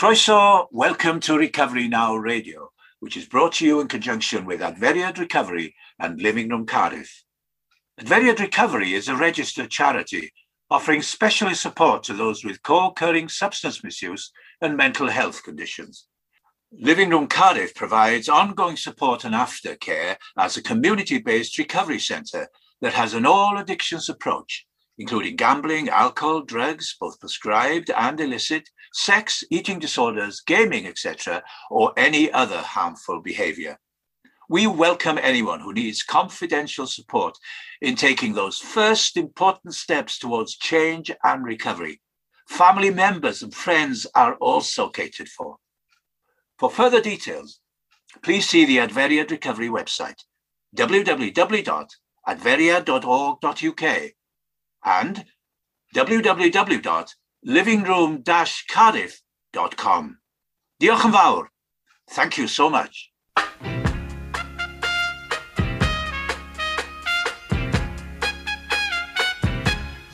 Croeso, welcome to Recovery Now Radio, which is brought to you in conjunction with Adferiad Recovery and Living Room Cardiff. Adferiad Recovery is a registered charity offering specialist support to those with co-occurring substance misuse and mental health conditions. Living Room Cardiff provides ongoing support and aftercare as a community-based recovery centre that has an all addictions approach, including gambling, alcohol, drugs, both prescribed and illicit, sex, eating disorders, gaming, etc., or any other harmful behavior. We welcome anyone who needs confidential support in taking those first important steps towards change and recovery. Family members and friends are also catered for. For further details, please see the Adferiad Recovery website, www.adferiad.org.uk and www.livingroom-cardiff.com. Diolch yn fawr. Thank you so much.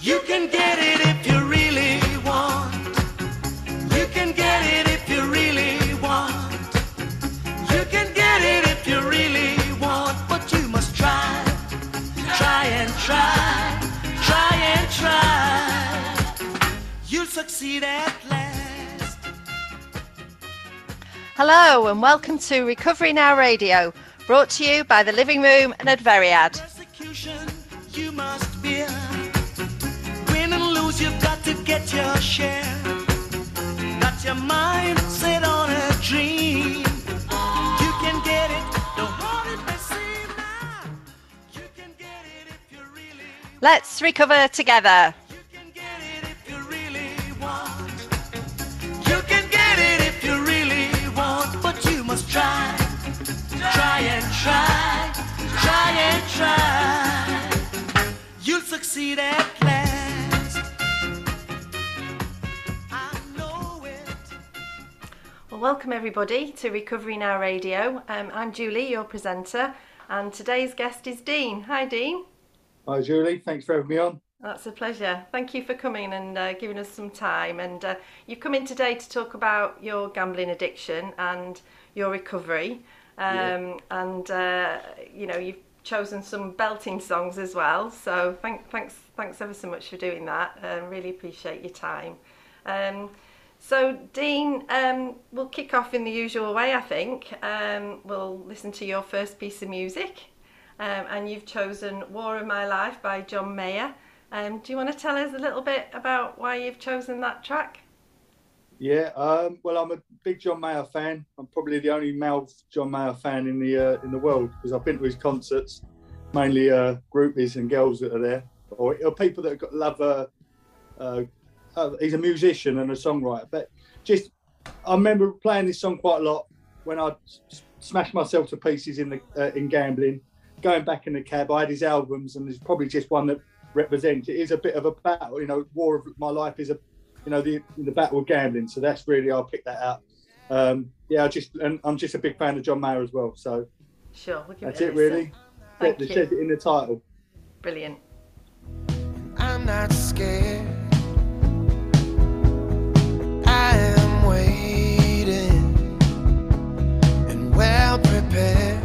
You can get it succeed at last. Hello and welcome to Recovery Now Radio, brought to you by the Living Room and Adferiad. Persecution you must try. You'll succeed at last. I know it. Well, welcome everybody to Recovery Now Radio. Um, I'm Julie, your presenter, and today's guest is Dean. Hi, Dean. Hi, Julie. Thanks for having me on. That's a pleasure. Thank you for coming and uh, giving us some time. And uh, you've come in today to talk about your gambling addiction and your recovery. Um, Yeah. And uh, you know you've chosen some belting songs as well. So thank, thanks, thanks ever so much for doing that. Uh, really appreciate your time. Um, so Dean, um, we'll kick off in the usual way. I think um, we'll listen to your first piece of music, um, and you've chosen "War of My Life" by John Mayer. Um, do you want to tell us a little bit about why you've chosen that track? Yeah. Um, well, I'm a big John Mayer fan. I'm probably the only male John Mayer fan in the uh, in the world because I've been to his concerts, mainly uh, groupies and girls that are there, or, or people that got, love. Uh, uh, uh, he's a musician and a songwriter, but just I remember playing this song quite a lot when I smashed myself to pieces in the uh, in gambling. Going back in the cab, I had his albums, and there's probably just one that represents. It is a bit of a battle, you know. War of my life is a you know the the battle of gambling. So that's really I'll pick that out. Um, yeah, I just and I'm just a big fan of John Mayer as well. So Sure, we'll that's it, it really. Thank It you. says it in the title. Brilliant. I'm not scared. I am waiting and well prepared.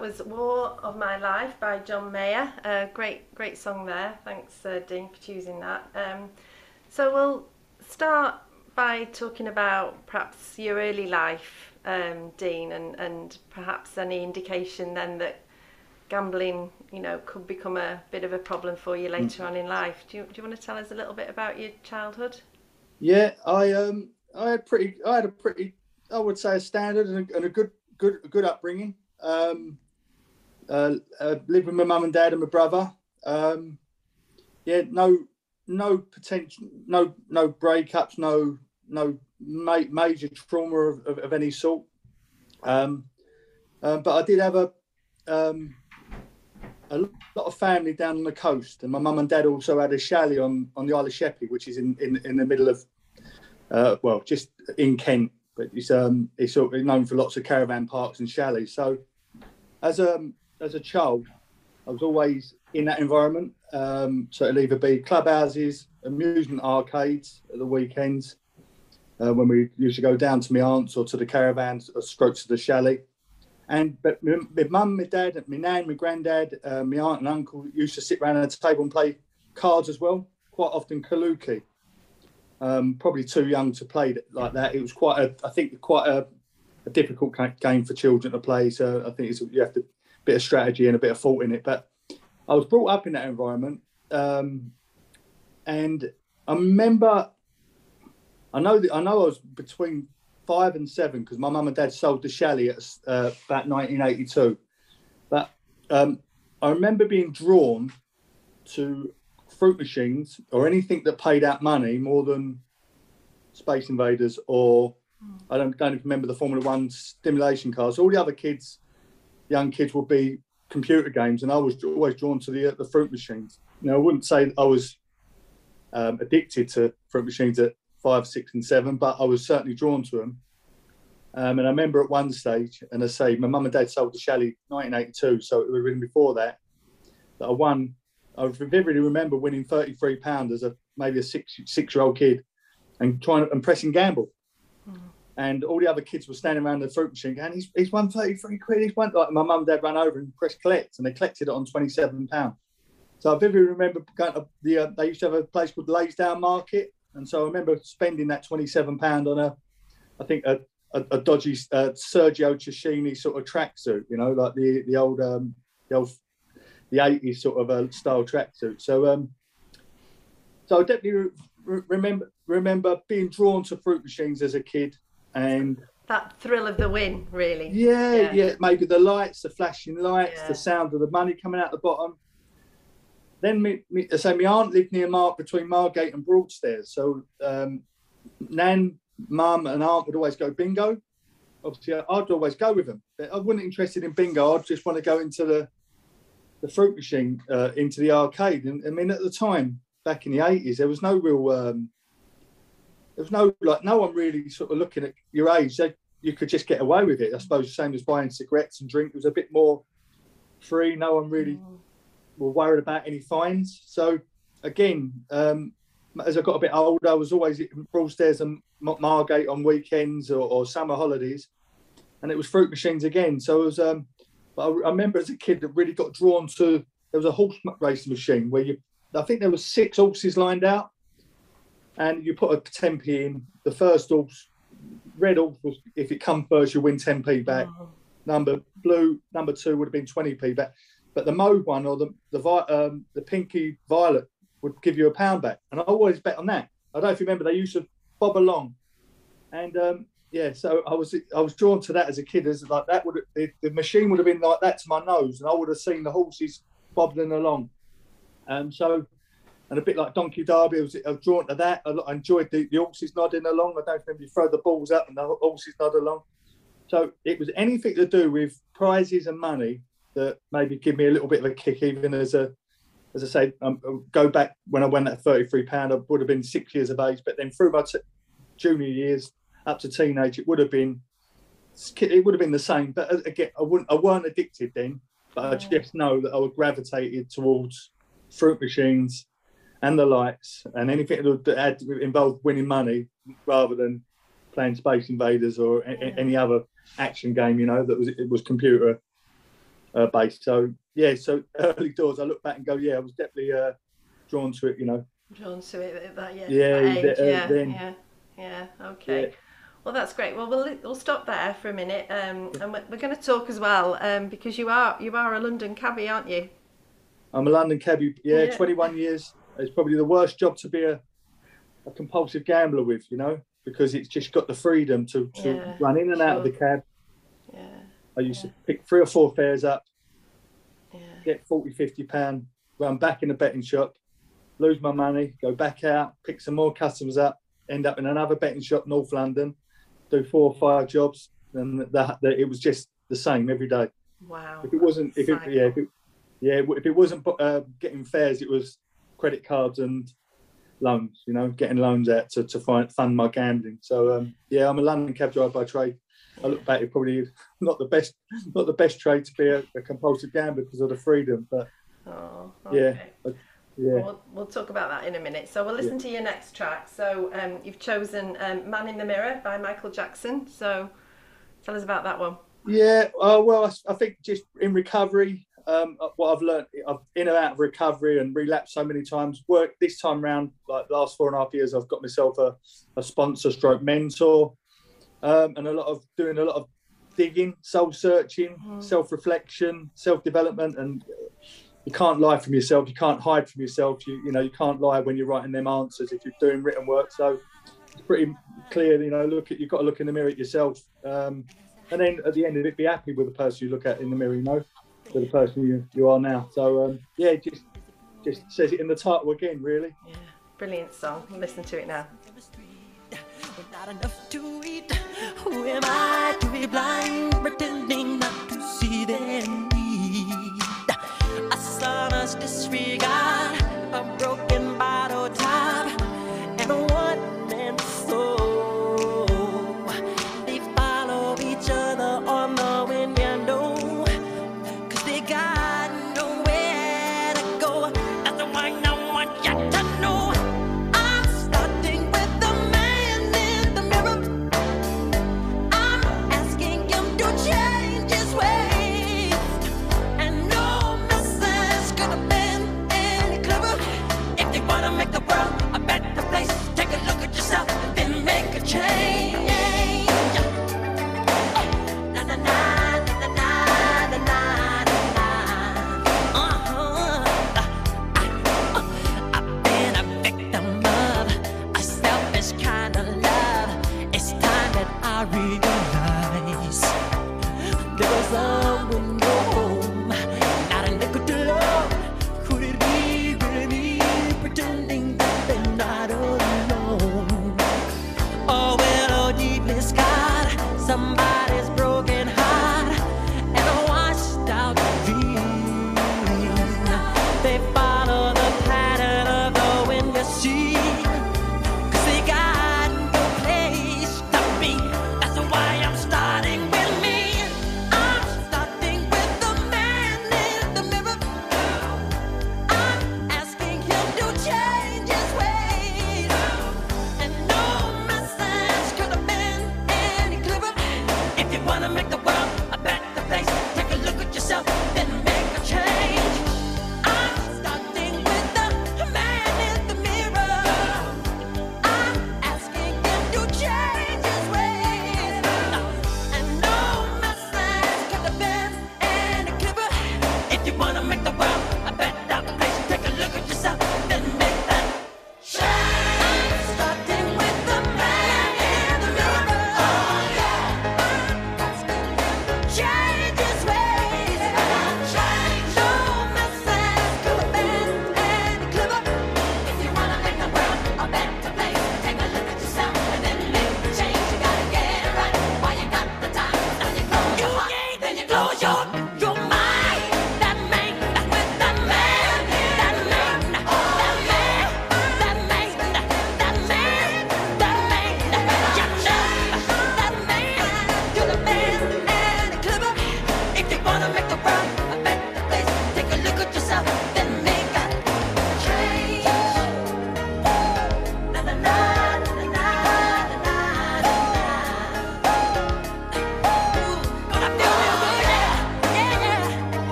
That was War of My Life by John Mayer. Uh, great, great song there. Thanks, uh, Dean, for choosing that. Um, so we'll start by talking about perhaps your early life, um, Dean, and, and perhaps any indication then that gambling, you know, could become a bit of a problem for you later on in life. Do you, do you want to tell us a little bit about your childhood? Yeah, I um, I had pretty, I had a pretty, I would say, a standard and a, and a good, good, good upbringing. Um, uh, uh, with my mum and dad and my brother. Um, yeah, no, no potential, no, no breakups, no, no ma- major trauma of, of, of any sort. Um, uh, but I did have a, um, a lot of family down on the coast, and my mum and dad also had a chalet on, on the Isle of Sheppey, which is in, in, in the middle of, uh, well, just in Kent, but it's um it's known for lots of caravan parks and chalets. So, as a as a child, I was always in that environment. Um, so it'll either be clubhouses, amusement arcades at the weekends, uh, when we used to go down to my aunt's or to the caravans or strokes to the chalet. And but my mum, my dad, my nan, my granddad, uh, my aunt and uncle used to sit around at a table and play cards as well. Quite often Kaluki. Um, probably too young to play like that. It was quite a, I think, quite a, a difficult game for children to play. So I think you have to bit of strategy and a bit of thought in it. But I was brought up in that environment, um, and I remember. I know that I know I was between five and seven because my mum and dad sold the chalet at uh, about 1982. But um, I remember being drawn to fruit machines or anything that paid out money more than Space Invaders or I don't, don't remember the Formula One stimulation cars. All the other kids, young kids, would be computer games, and I was always drawn to the the fruit machines. Now I wouldn't say I was um, addicted to fruit machines at five, six, and seven, but I was certainly drawn to them. Um, and I remember at one stage, and I say my mum and dad sold the chalet 1982, so it would have before that that I won. I vividly remember winning 33 pound as a maybe a six six year old kid, and trying and pressing gamble. And all the other kids were standing around the fruit machine going, he's, he's won 33 quid. He's won. Like, my mum and dad ran over and pressed collect, and they collected it on 27 pound. So I vividly remember going to the. Uh, they used to have a place called Leysdown Market, and so I remember spending that 27 pound on a, I think a, a, a dodgy uh, Sergio Tacchini sort of tracksuit, you know, like the the old um, the old the 80s sort of a style tracksuit. So um, so I definitely re- remember remember being drawn to fruit machines as a kid, and That thrill of the win, really. yeah, Yeah. yeah, maybe the lights, the flashing lights, Yeah. the sound of the money coming out the bottom. Then me, me so my aunt lived near Mark between Margate and Broadstairs. So um, Nan, Mum, and Aunt would always go bingo. Obviously, I'd always go with them. But I wasn't interested in bingo. I'd just want to go into the the fruit machine, uh, into the arcade. And I mean, at the time, back in the eighties, there was no real. Um, there was no like no one really sort of looking at your age. They, you could just get away with it. I suppose the same as buying cigarettes and drink. It was a bit more free. No one really were worried about any fines. So again, um, as I got a bit older, I was always in Broadstairs and Margate on weekends or, or summer holidays, and it was fruit machines again. So it was. Um, but I, I remember as a kid that really got drawn to. There was a horse racing machine where you I think there was six horses lined out, and you put a 10p in. The first horse, red horse, was if it come first, you win 10p back. Oh, Number blue, number two would have been 20p back. But the mauve one or the the vi- um, the pinky violet would give you a pound back, and I always bet on that. I don't know if you remember they used to bob along, and um, yeah, so I was I was drawn to that as a kid. As like that would the, the machine would have been like that to my nose, and I would have seen the horses bobbling along. Um, so, and a bit like Donkey Derby, I was, I was drawn to that. I, I enjoyed the, the horses nodding along. I don't remember you throw the balls up and the horses nod along. So it was anything to do with prizes and money that maybe give me a little bit of a kick, even as a, as I say, um, go back when I won that thirty-three pound, I would have been six years of age. But then through my t- junior years up to teenage, it would have been, it would have been the same. But uh, again, I wouldn't, I weren't addicted then. But I just know that I was gravitated towards fruit machines and the lights and anything that involved winning money rather than playing Space Invaders or a- a- Yeah. any other action game, you know, that was it was computer uh, based. So yeah, so early doors, I look back and go, yeah, I was definitely uh, drawn to it, you know. drawn to it at that yeah, Yeah, that age, yeah, then- yeah, yeah. Okay. Yeah. Well, that's great. Well, we'll we'll stop there for a minute, um, and we're, we're going to talk as well um, because you are you are a London cabbie, aren't you? I'm a London cabbie, yeah, Yeah. 21 years. It's probably the worst job to be a, a compulsive gambler with, you know, because it's just got the freedom to, to Yeah, run in and out of the cab. Yeah, I used to pick three or four fares up, yeah, get 40, 50 pound, run back in the betting shop, lose my money, go back out, pick some more customers up, end up in another betting shop, North London, do four or five jobs, and that, that it was just the same every day. wow. If it wasn't, if it, yeah, if it, yeah, if it wasn't uh, getting fares, it was credit cards and loans. You know, getting loans out to, to find, fund my gambling. So um, yeah, I'm a London cab driver by trade. I look back, it probably not the best, not the best trade to be a, a compulsive gambler because of the freedom. But Oh, Yeah. okay. yeah, We'll, we'll talk about that in a minute. So we'll listen to your next track. So um, you've chosen um, "Man in the Mirror" by Michael Jackson. So tell us about that one. Yeah, uh, well, I, I think just in recovery, um, what I've learned, I've in and out of recovery and relapsed so many times. Work this time round, like the last four and a half years, I've got myself a, a sponsor, stroke mentor, um, and a lot of doing a lot of digging, soul searching, self reflection, self development, and you can't lie from yourself. You can't hide from yourself. You you know you can't lie when you're writing them answers if you're doing written work. So it's pretty clear. You know, look at you've got to look in the mirror at yourself. Um, and then at the end of it, be happy with the person you look at in the mirror, you know, with the person you, you are now. So um, yeah, just just says it in the title again, really. Yeah, brilliant song. Listen to it now. Not enough to eat. Who am I to be blind, pretending not to see their need? A son's disregard, a broken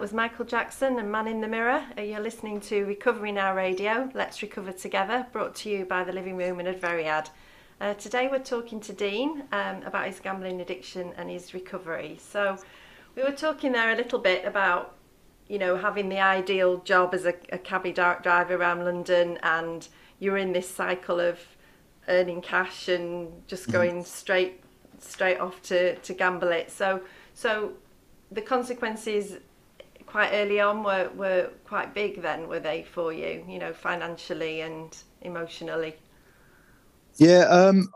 that was Michael Jackson and Man in the Mirror. Uh, You're listening to Recovery Now Radio, Let's Recover Together, brought to you by the Living Room and Adferiad. Uh, today we're talking to Dean um, about his gambling addiction and his recovery. So we were talking there a little bit about, you know, having the ideal job as a, a cabbie dri- driver around London and you're in this cycle of earning cash and just going straight straight off to, to gamble it. So so the consequences quite early on were, were quite big then, were they for you, you know, financially and emotionally? Yeah, um,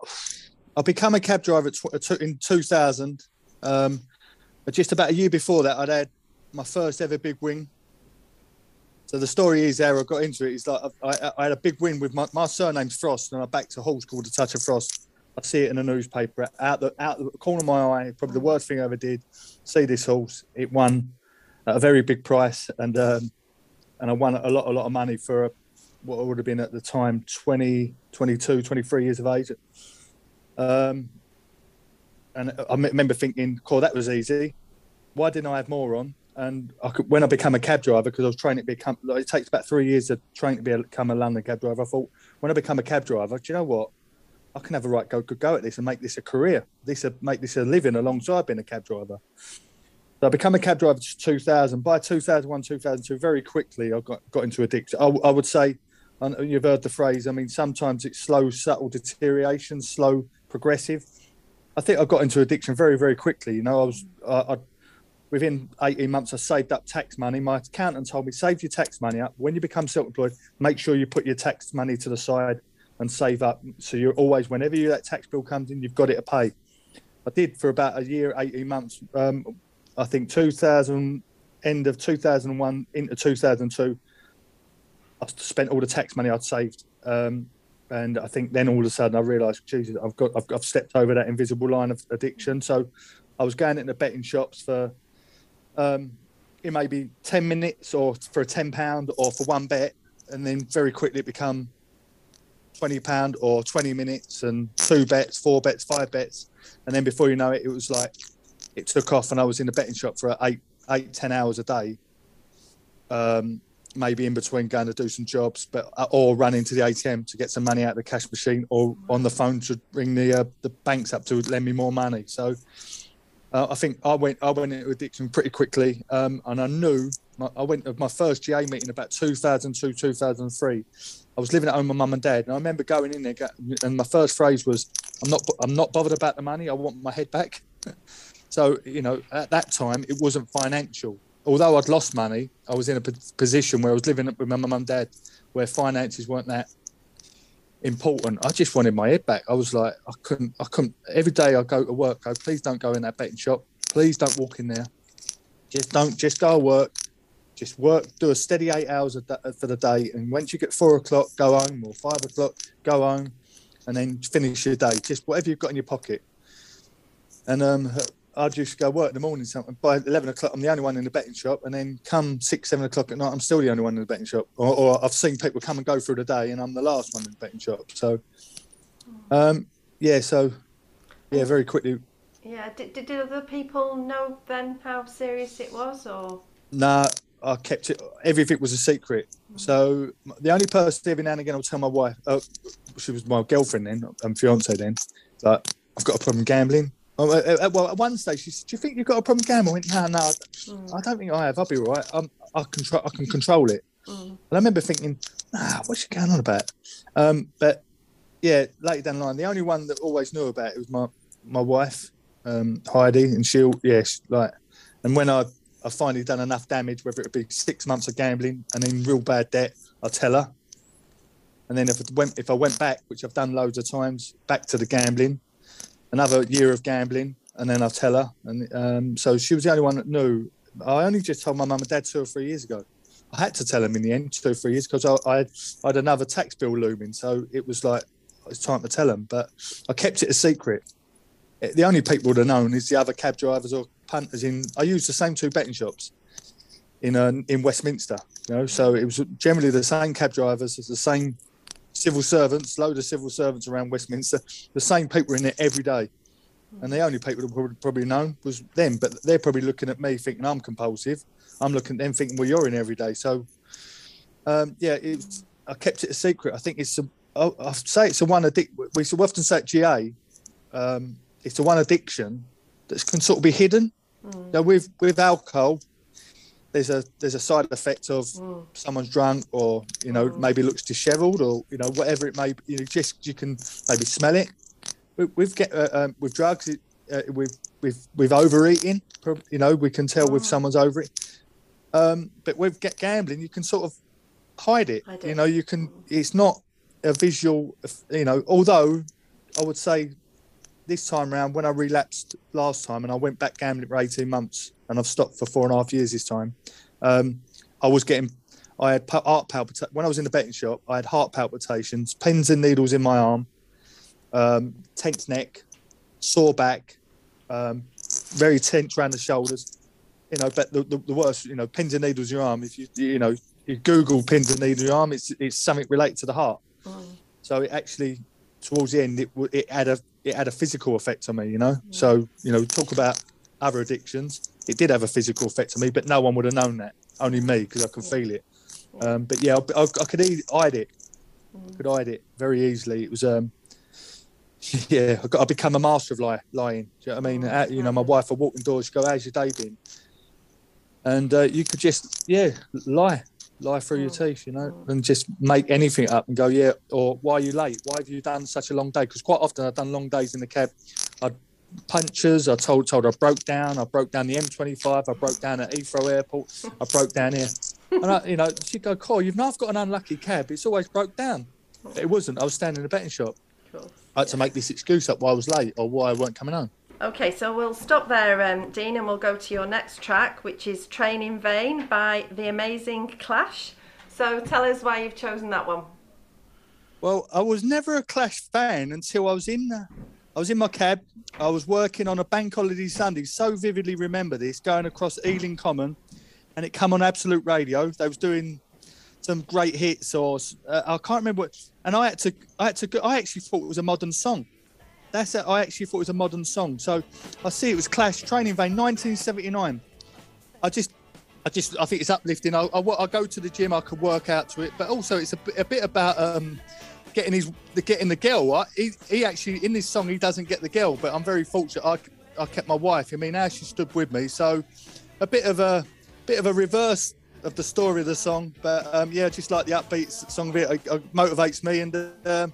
I become a cab driver tw- in 2000. Um, but just about a year before that, I'd had my first ever big win. So the story is how I got into it is like I, I, I had a big win with my, my surname's Frost, and I backed a horse called a Touch of Frost. I see it in the newspaper out the out the corner of my eye. Probably the worst thing I ever did. See this horse, it won at a very big price, and um, and I won a lot a lot of money for a, what I would have been at the time 20, 22, 23 years of age. Um, and I remember thinking, "Cool, that was easy. Why didn't I have more on?" And I could, when I became a cab driver, because I was training to become, like, it takes about three years to train to become a London cab driver. I thought, when I become a cab driver, do you know what? I can have a right go good go at this and make this a career. This a, make this a living alongside being a cab driver. So I became a cab driver in 2000. By 2001, 2002, very quickly I got got into addiction. I, I would say, and you've heard the phrase. I mean, sometimes it's slow, subtle deterioration, slow, progressive. I think I got into addiction very, very quickly. You know, I was I, I within 18 months, I saved up tax money. My accountant told me, save your tax money up. When you become self-employed, make sure you put your tax money to the side and save up. So you're always, whenever you, that tax bill comes in, you've got it to pay. I did for about a year, 18 months. Um, I think 2000, end of 2001 into 2002, I spent all the tax money I'd saved. Um, and I think then all of a sudden I realised, Jesus, I've got, I've, I've stepped over that invisible line of addiction. So I was going into betting shops for, um, it may be 10 minutes or for a 10 pound or for one bet. And then very quickly it become 20 pound or 20 minutes and two bets, four bets, five bets. And then before you know it, it was like, it took off and I was in the betting shop for eight, eight, ten hours a day. Um, maybe in between going to do some jobs, but uh, or running to the ATM to get some money out of the cash machine, or on the phone to ring the uh, the banks up to lend me more money. So uh, I think I went I went into addiction pretty quickly, um, and I knew my, I went to my first GA meeting about 2002 2003. I was living at home with my mum and dad, and I remember going in there, and my first phrase was, "I'm not I'm not bothered about the money. I want my head back." so you know, at that time, it wasn't financial although I'd lost money, I was in a position where I was living with my mum and dad, where finances weren't that important. I just wanted my head back. I was like, I couldn't, I couldn't. Every day I go to work, go, please don't go in that betting shop. Please don't walk in there. Just don't, just go work. Just work, do a steady eight hours for the day. And once you get four o'clock, go home, or five o'clock, go home, and then finish your day. Just whatever you've got in your pocket. And um, I just go work in the morning. Something by eleven o'clock, I'm the only one in the betting shop, and then come six, seven o'clock at night, I'm still the only one in the betting shop. Or, or I've seen people come and go through the day, and I'm the last one in the betting shop. So, um, yeah, so yeah, very quickly. Yeah, did, did, did other people know then how serious it was, or? Nah, I kept it. Everything was a secret. So the only person every now and again I'll tell my wife, uh, she was my girlfriend then, and fiance then, like I've got a problem gambling. Oh, uh, uh, well, at one stage she said, "Do you think you've got a problem gambling?" I went, "No, no, I- I don't think I have. I'll be all right. I'm, I control. I can control it." Mm. And I remember thinking, "Ah, what's she going on about?" Um, but yeah, later down the line, the only one that always knew about it was my my wife, um, Heidi, and she'll yeah, she, like, and when I I finally done enough damage, whether it be six months of gambling and then real bad debt, I'll tell her. And then if it went if I went back, which I've done loads of times, back to the gambling, another year of gambling, and then I'll tell her. And um, so she was the only one that knew. I only just told my mum and dad two or three years ago. I had to tell them in the end, two or three years, because I, I, had, I had another tax bill looming. So it was like, it's time to tell them. But I kept it a secret. It- the only people that have known is the other cab drivers or punters in. I used the same two betting shops in uh, in Westminster. You know, so it was generally the same cab drivers, the same civil servants, load of civil servants around Westminster. The same people in there every day. and the only people that would probably known was them. But they're probably looking at me thinking I'm compulsive. I'm looking at them thinking, well, you're in every day. So, um, yeah, it's, I kept it a secret. I think it's a, I, I say it's a one addict. We so often say at GA, um, it's a one addiction that can sort of be hidden. Now with with alcohol, there's a there's a side effect of someone's drunk or you know maybe looks dishevelled or you know whatever it may be. You know, just you can maybe smell it. With, with get uh, um, with drugs, it, uh, with with with overeating, you know, we can tell if someone's over it. Um, but with get gambling, you can sort of hide it. You know, you can. It's not a visual. You know, although I would say this time around when I relapsed last time and I went back gambling for 18 months and I've stopped for four and a half years this time. Um, I was getting, I had heart palpitations. When I was in the betting shop, I had heart palpitations, pins and needles in my arm, um, tense neck, sore back, um, very tense around the shoulders. You know, but the, the, the worst, you know, pins and needles in your arm. If you, you know, you Google pins and needles in your arm, it's, it's something related to the heart. So it actually, towards the end, it, it had a it had a physical effect on me. You know, so you know, talk about other addictions. It did have a physical effect on me, but no one would have known that. Only me, because I can feel it. Um, but yeah, I, I, I could e- hide it. I Could hide it very easily. It was um, yeah, I got I become a master of lie, lying. Do you know what I mean? Uh, you know, my wife would walk indoors, she'd go, "How's your day been?" And uh, you could just yeah lie, lie through your teeth, you know, and just make anything up and go, yeah. Or why are you late? Why have you done such a long day? Because quite often I've done long days in the cab. I'd punches. I told told I broke down. I broke down the M25. I broke down at Heathrow Airport. I broke down here. And I, you know, she'd go, "Cole, you've now got an unlucky cab. It's always broke down." But it wasn't. I was standing in a betting shop. Cool. I had to make this excuse up why I was late or why I weren't coming home. Okay, so we'll stop there, um, Dean, and we'll go to your next track, which is Train in Vain by The Amazing Clash. So tell us why you've chosen that one. Well, I was never a Clash fan until I was in. I was in my cab. I was working on a bank holiday Sunday. So vividly remember this, going across Ealing Common, and it come on Absolute Radio. They was doing some great hits, or uh, I can't remember. What, and I had to, I had to. Go, I actually thought it was a modern song. That's it. I actually thought it was a modern song. So I see it was Clash, Train in Vain, 1979. I just, I just, I think it's uplifting. I, I, I go to the gym, I can work out to it, but also it's a, bit- a bit about um, getting his, the getting the girl. He, he actually in this song he doesn't get the girl, but I'm very fortunate. I, I kept my wife. I mean, now she stood with me, so a bit of a, bit of a reverse of the story of the song. But um, yeah, just like the upbeat song of it, it, it motivates me and. Uh,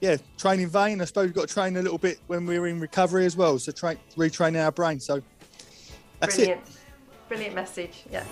yeah, training vain. I suppose we've got to train a little bit when we're in recovery as well. So train, retraining our brain. So that's Brilliant. it. Brilliant message. Yeah.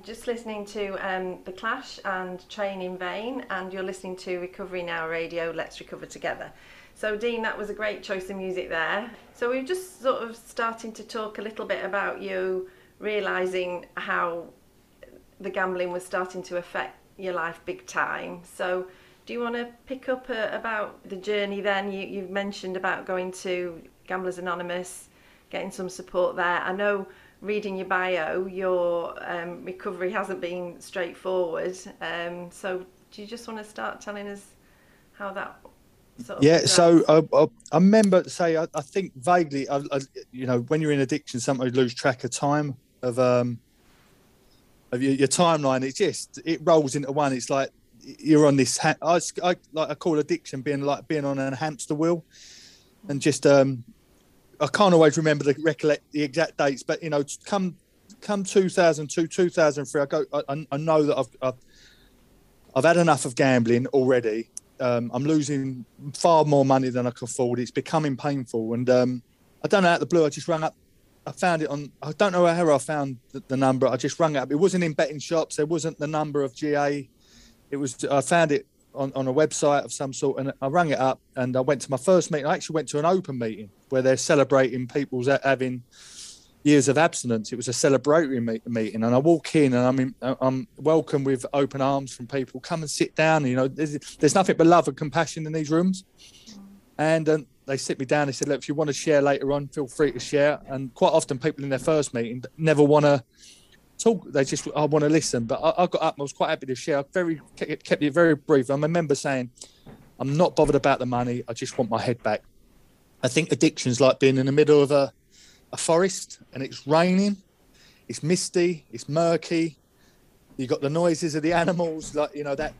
You were just listening to um, The Clash and Train in Vain, and you're listening to Recovery Now Radio, Let's Recover Together. So Dean, that was a great choice of music there. So we are just sort of starting to talk a little bit about you realising how the gambling was starting to affect your life big time. So do you want to pick up uh, about the journey then? You, you've mentioned about going to Gamblers Anonymous, getting some support there. I know reading your bio, your um, recovery hasn't been straightforward. Um, so do you just want to start telling us how that sort of Yeah, progressed? so I, I, I remember, say, I, I think vaguely, I, you know, when you're in addiction, sometimes you lose track of time of um of your, your timeline. It just it rolls into one. It's like you're on this. Ha- I, I like I call addiction being like being on a hamster wheel, and just um, I can't always remember the recollect the exact dates, but you know, come come 2002, 2003, I go. I, I- know that I've, I've I've had enough of gambling already. Um, I'm losing far more money than I can afford. It's becoming painful, and um, I don't know out the blue. I just rang up. I found it on. I don't know how I found the, the number. I just rang it up. It wasn't in betting shops. There wasn't the number of GA. It was. I found it on, on a website of some sort, and I rang it up. And I went to my first meeting. I actually went to an open meeting where they're celebrating people's having years of abstinence. It was a celebratory meet, meeting, and I walk in and I'm in, I'm welcome with open arms from people. Come and sit down. You know, there's, there's nothing but love and compassion in these rooms. And um, they sit me down. They said, "Look, if you want to share later on, feel free to share." And quite often, people in their first meeting never want to talk. They just, I want to listen. But I, I got up. and I was quite happy to share. I very kept it very brief. I remember saying, "I'm not bothered about the money. I just want my head back." I think addiction's like being in the middle of a a forest and it's raining, it's misty, it's murky. You got the noises of the animals, like you know that,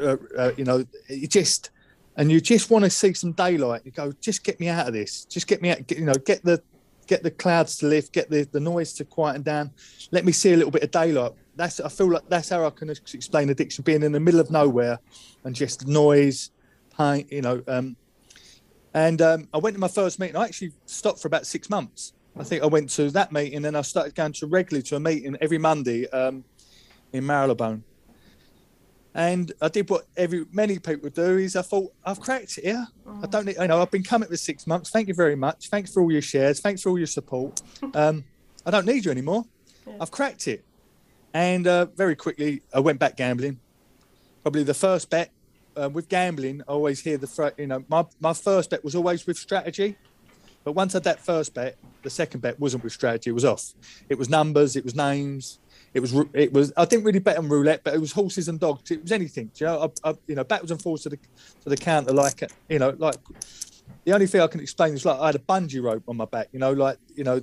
uh, uh, you know, you just and you just want to see some daylight. You go, just get me out of this. Just get me out. Get, you know, get the get the clouds to lift, get the the noise to quieten down. Let me see a little bit of daylight. That's I feel like that's how I can explain addiction: being in the middle of nowhere and just noise, pain. You know. Um, and um, I went to my first meeting. I actually stopped for about six months. I think I went to that meeting, and I started going to regularly to a meeting every Monday um, in Marylebone. And I did what every many people do is I thought I've cracked it here. I don't need, you know I've been coming for six months. Thank you very much. Thanks for all your shares. Thanks for all your support. Um, I don't need you anymore. I've cracked it. And uh, very quickly I went back gambling. Probably the first bet uh, with gambling, I always hear the fr- you know my my first bet was always with strategy. But once I had that first bet, the second bet wasn't with strategy. It was off. It was numbers. It was names. It was. It was. I didn't really bet on roulette, but it was horses and dogs. It was anything. You know, I, I, you know, backwards and forwards to the to the counter. Like you know, like the only thing I can explain is like I had a bungee rope on my back. You know, like you know,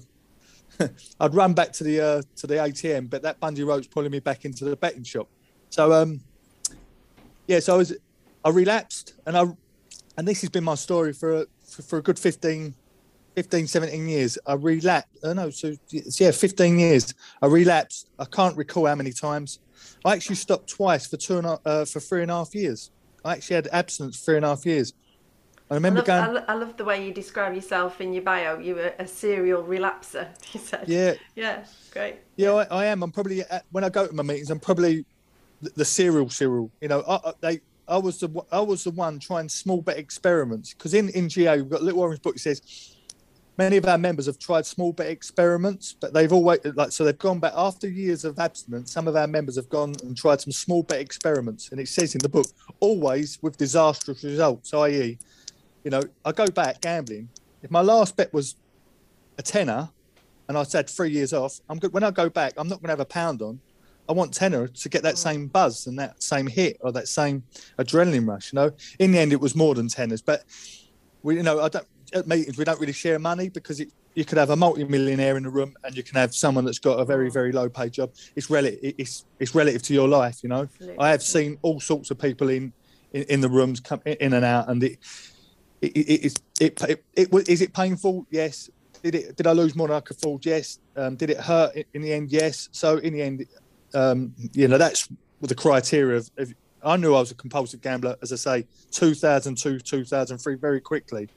I'd run back to the uh, to the ATM, but that bungee rope's pulling me back into the betting shop. So um, yeah. So I was I relapsed, and I and this has been my story for a, for, for a good 15, 15, 17 years. I relapsed. Oh no, so yeah, 15 years. I relapsed. I can't recall how many times. I actually stopped twice for two and a, uh, for three and a half years. I actually had abstinence for three and a half years. I I remember love, I, going. lo- I love the way you describe yourself in your bio. You were a serial relapser, you said. Yeah, Yeah, great. yeah, I, I am. I'm probably at, when I go to my meetings, I'm probably the, the serial serial. You know, I, I, they. I was the I was the one trying small bet experiments because in in GA we've got little orange book says many of our members have tried small bet experiments, but they've always like so they've gone back after years of abstinence. Some of our members have gone and tried some small bet experiments, and it says in the book always with disastrous results. I.e., you know, I go back gambling. If my last bet was a tenner, and I said three years off, I'm good. When I go back, I'm not going to have a pound on. I want tenner to get that same buzz and that same hit or that same adrenaline rush. You know, in the end, it was more than tenners, but we, you know, I don't at meetings we don't really share money because it, you could have a multi-millionaire in the room and you can have someone that's got a very very low paid job. It's relative. It's it's relative to your life. You know, Absolutely. I have seen all sorts of people in in, in the rooms come in and out, and it it it, it, it, it, it, was- is it painful? Yes. Did it? Did I lose more than I could afford? Yes. Um, did it hurt in the end? Yes. So in the end, um, you know, that's the criteria of, of. I knew I was a compulsive gambler, as I say, 2002, 2003, very quickly.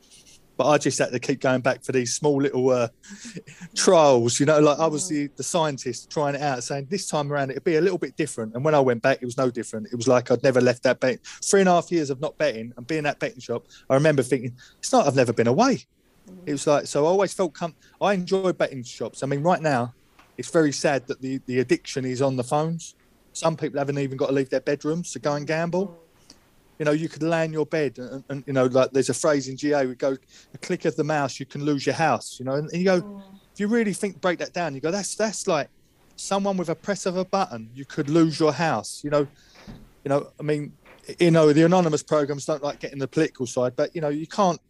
but I just had to keep going back for these small little uh, trials. You know, like I was the, the scientist trying it out, saying this time around it'd be a little bit different. And when I went back, it was no different. It was like I'd never left that bet. Three and a half years of not betting and being at betting shop. I remember thinking, it's not. I've never been away. It was like so. I always felt com- I enjoy betting shops. I mean, right now, it's very sad that the the addiction is on the phones. Some people haven't even got to leave their bedrooms to go and gamble. You know, you could lay in your bed, and, and you know, like there's a phrase in GA. We go, a click of the mouse, you can lose your house. You know, and, and you go, mm. if you really think break that down, you go, that's that's like someone with a press of a button, you could lose your house. You know, you know, I mean, you know, the anonymous programs don't like getting the political side, but you know, you can't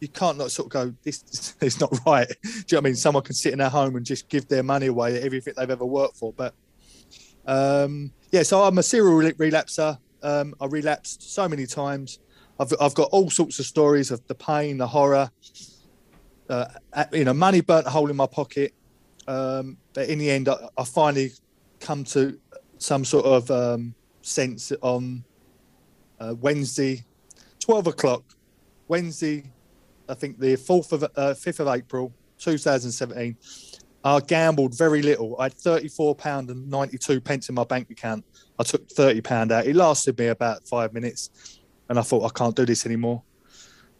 you can't not sort of go, this is not right. Do you know what I mean? Someone can sit in their home and just give their money away, everything they've ever worked for. But um, yeah, so I'm a serial relapser. Um, I relapsed so many times. I've, I've got all sorts of stories of the pain, the horror. Uh, you know, money burnt a hole in my pocket. Um, but in the end, I, I finally come to some sort of um, sense on uh, Wednesday, 12 o'clock, Wednesday, I think the 4th of, uh, 5th of April, 2017. I gambled very little. I had £34 and 92 pence in my bank account. I took £30 out. It lasted me about five minutes and I thought, I can't do this anymore.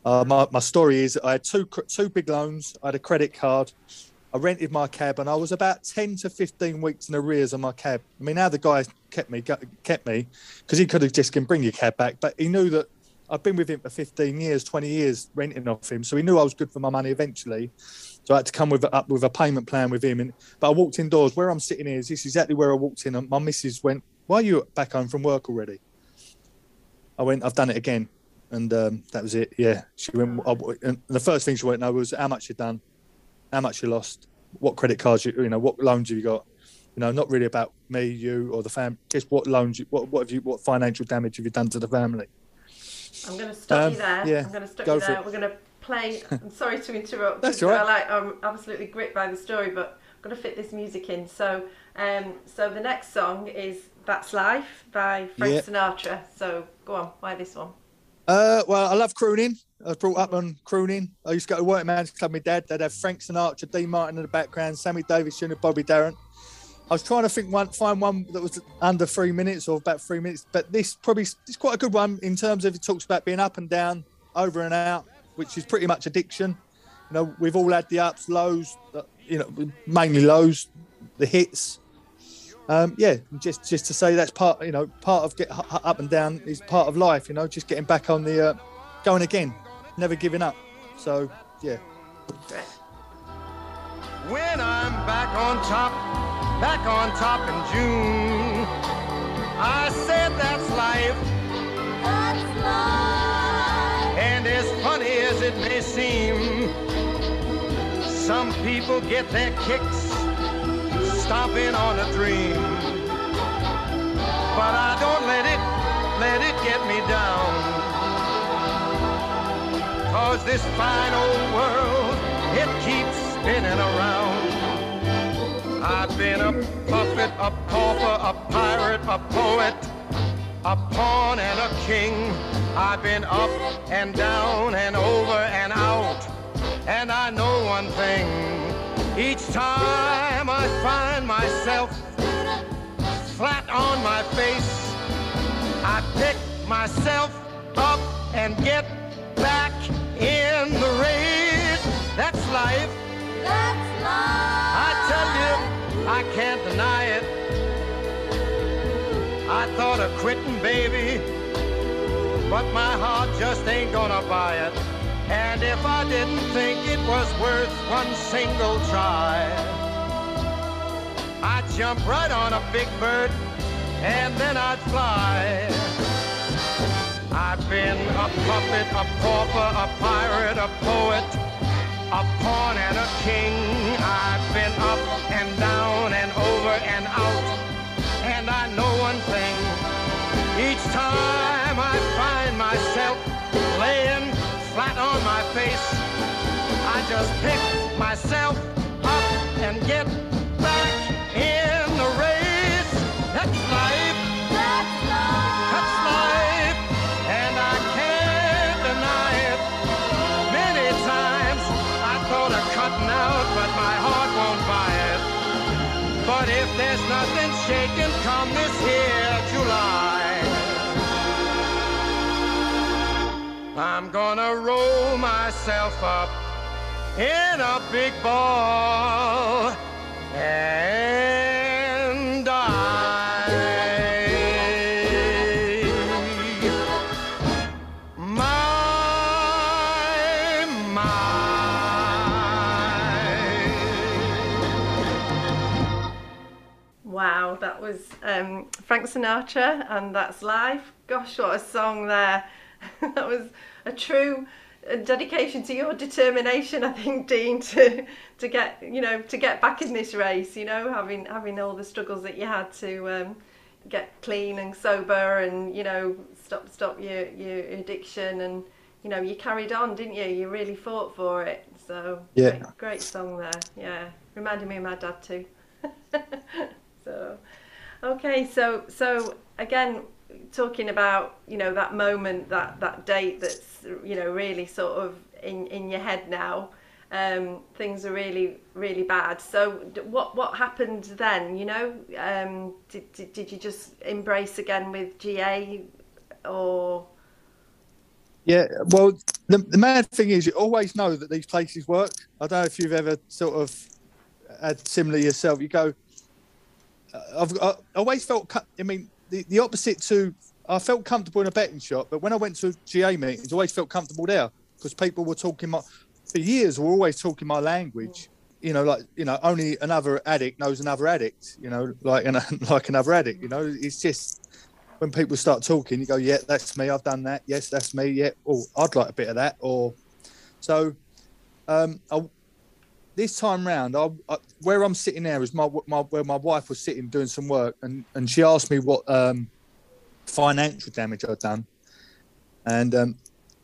Uh, my, my story is I had two two big loans. I had a credit card. I rented my cab, and I was about ten to fifteen weeks in arrears on my cab. I mean, how the guy kept me kept me because he could have just can bring your cab back, but he knew that I've been with him for fifteen years, twenty years renting off him, so he knew I was good for my money eventually. So I had to come with up with a payment plan with him. And but I walked indoors. Where I'm sitting is this is exactly where I walked in, and my missus went, "Why are you back home from work already?" I went, "I've done it again." and um, that was it. Yeah, she went. I, and the first thing she went know was how much you done, how much you lost, what credit cards you, you know, what loans have you got. You know, not really about me, you, or the family. Just what loans, you, what what have you, what financial damage have you done to the family? I'm going to stop Um, you there. yeah, I'm going to stop go you there. We're going to play. I'm sorry to interrupt. That's right. I like, I'm absolutely gripped by the story, but I'm going to fit this music in. So, um, so the next song is "That's Life" by Frank Yeah. Sinatra. So, go on. Why this one? Uh, well, I love crooning. I was brought up on crooning. I used to go to work man's club with my dad. They'd have Frank Sinatra, Dean Martin in the background, Sammy Davis Jr., Bobby Darin. I was trying to think one, find one that was under three minutes or about three minutes, but this probably is quite a good one in terms of it talks about being up and down, over and out, which is pretty much addiction. You know, we've all had the ups, lows, uh, you know, mainly lows, the hits. Um, yeah, just just to say that's part, you know, part of get up and down is part of life. You know, just getting back on the, uh, going again, never giving up. So yeah, When I'm back on top, back on top in June, I said that's life. That's life. And as funny as it may seem, some people get their kicks stomping on a dream. But I don't let it, let it get me down. Cause this fine old world, it keeps spinning around. I've been a puppet, a pauper, a pirate, a poet, a pawn and a king. I've been up and down and over and out. And I know one thing. Each time I find myself flat on my face, I pick myself up and get back in the race. That's life. That's life. I tell you, I can't deny it. I thought of quitting, baby, but my heart just ain't gonna buy it. And if I didn't think it was worth one single try, I'd jump right on a big bird and then I'd fly. I've been a puppet, a pauper, a pirate, a poet, a pawn and a king. I've been up and down and over and out. And I know one thing. Each time I find myself laying flat on my face, I just pick myself up and get I'm gonna roll myself up in a big ball and die. My, my. Wow, that was um, Frank Sinatra, and that's live. Gosh, what a song there! that was a true uh, dedication to your determination, I think, Dean, to to get you know to get back in this race. You know, having having all the struggles that you had to um, get clean and sober, and you know stop stop your your addiction, and you know you carried on, didn't you? You really fought for it. So Yeah. great, great song there. Yeah, reminded me of my dad too. so okay so so again talking about you know that moment that that date that's you know really sort of in in your head now um things are really really bad so what what happened then you know um did, did, did you just embrace again with ga or Yeah, well, the, the mad thing is, you always know that these places work. I don't know if you've ever sort of had similar yourself. You go, uh, I've I always felt, I mean, the, the opposite to, I felt comfortable in a betting shop, but when I went to GA meetings, I always felt comfortable there because people were talking my, for years, were always talking my language. You know, like you know, only another addict knows another addict. You know, like an, like another addict. You know, it's just when people start talking, you go, "Yeah, that's me. I've done that. Yes, that's me. Yeah, oh, I'd like a bit of that." Or so. Um, I, this time round, I, I, where I'm sitting there is my, my where my wife was sitting doing some work, and and she asked me what um, financial damage I'd done, and um,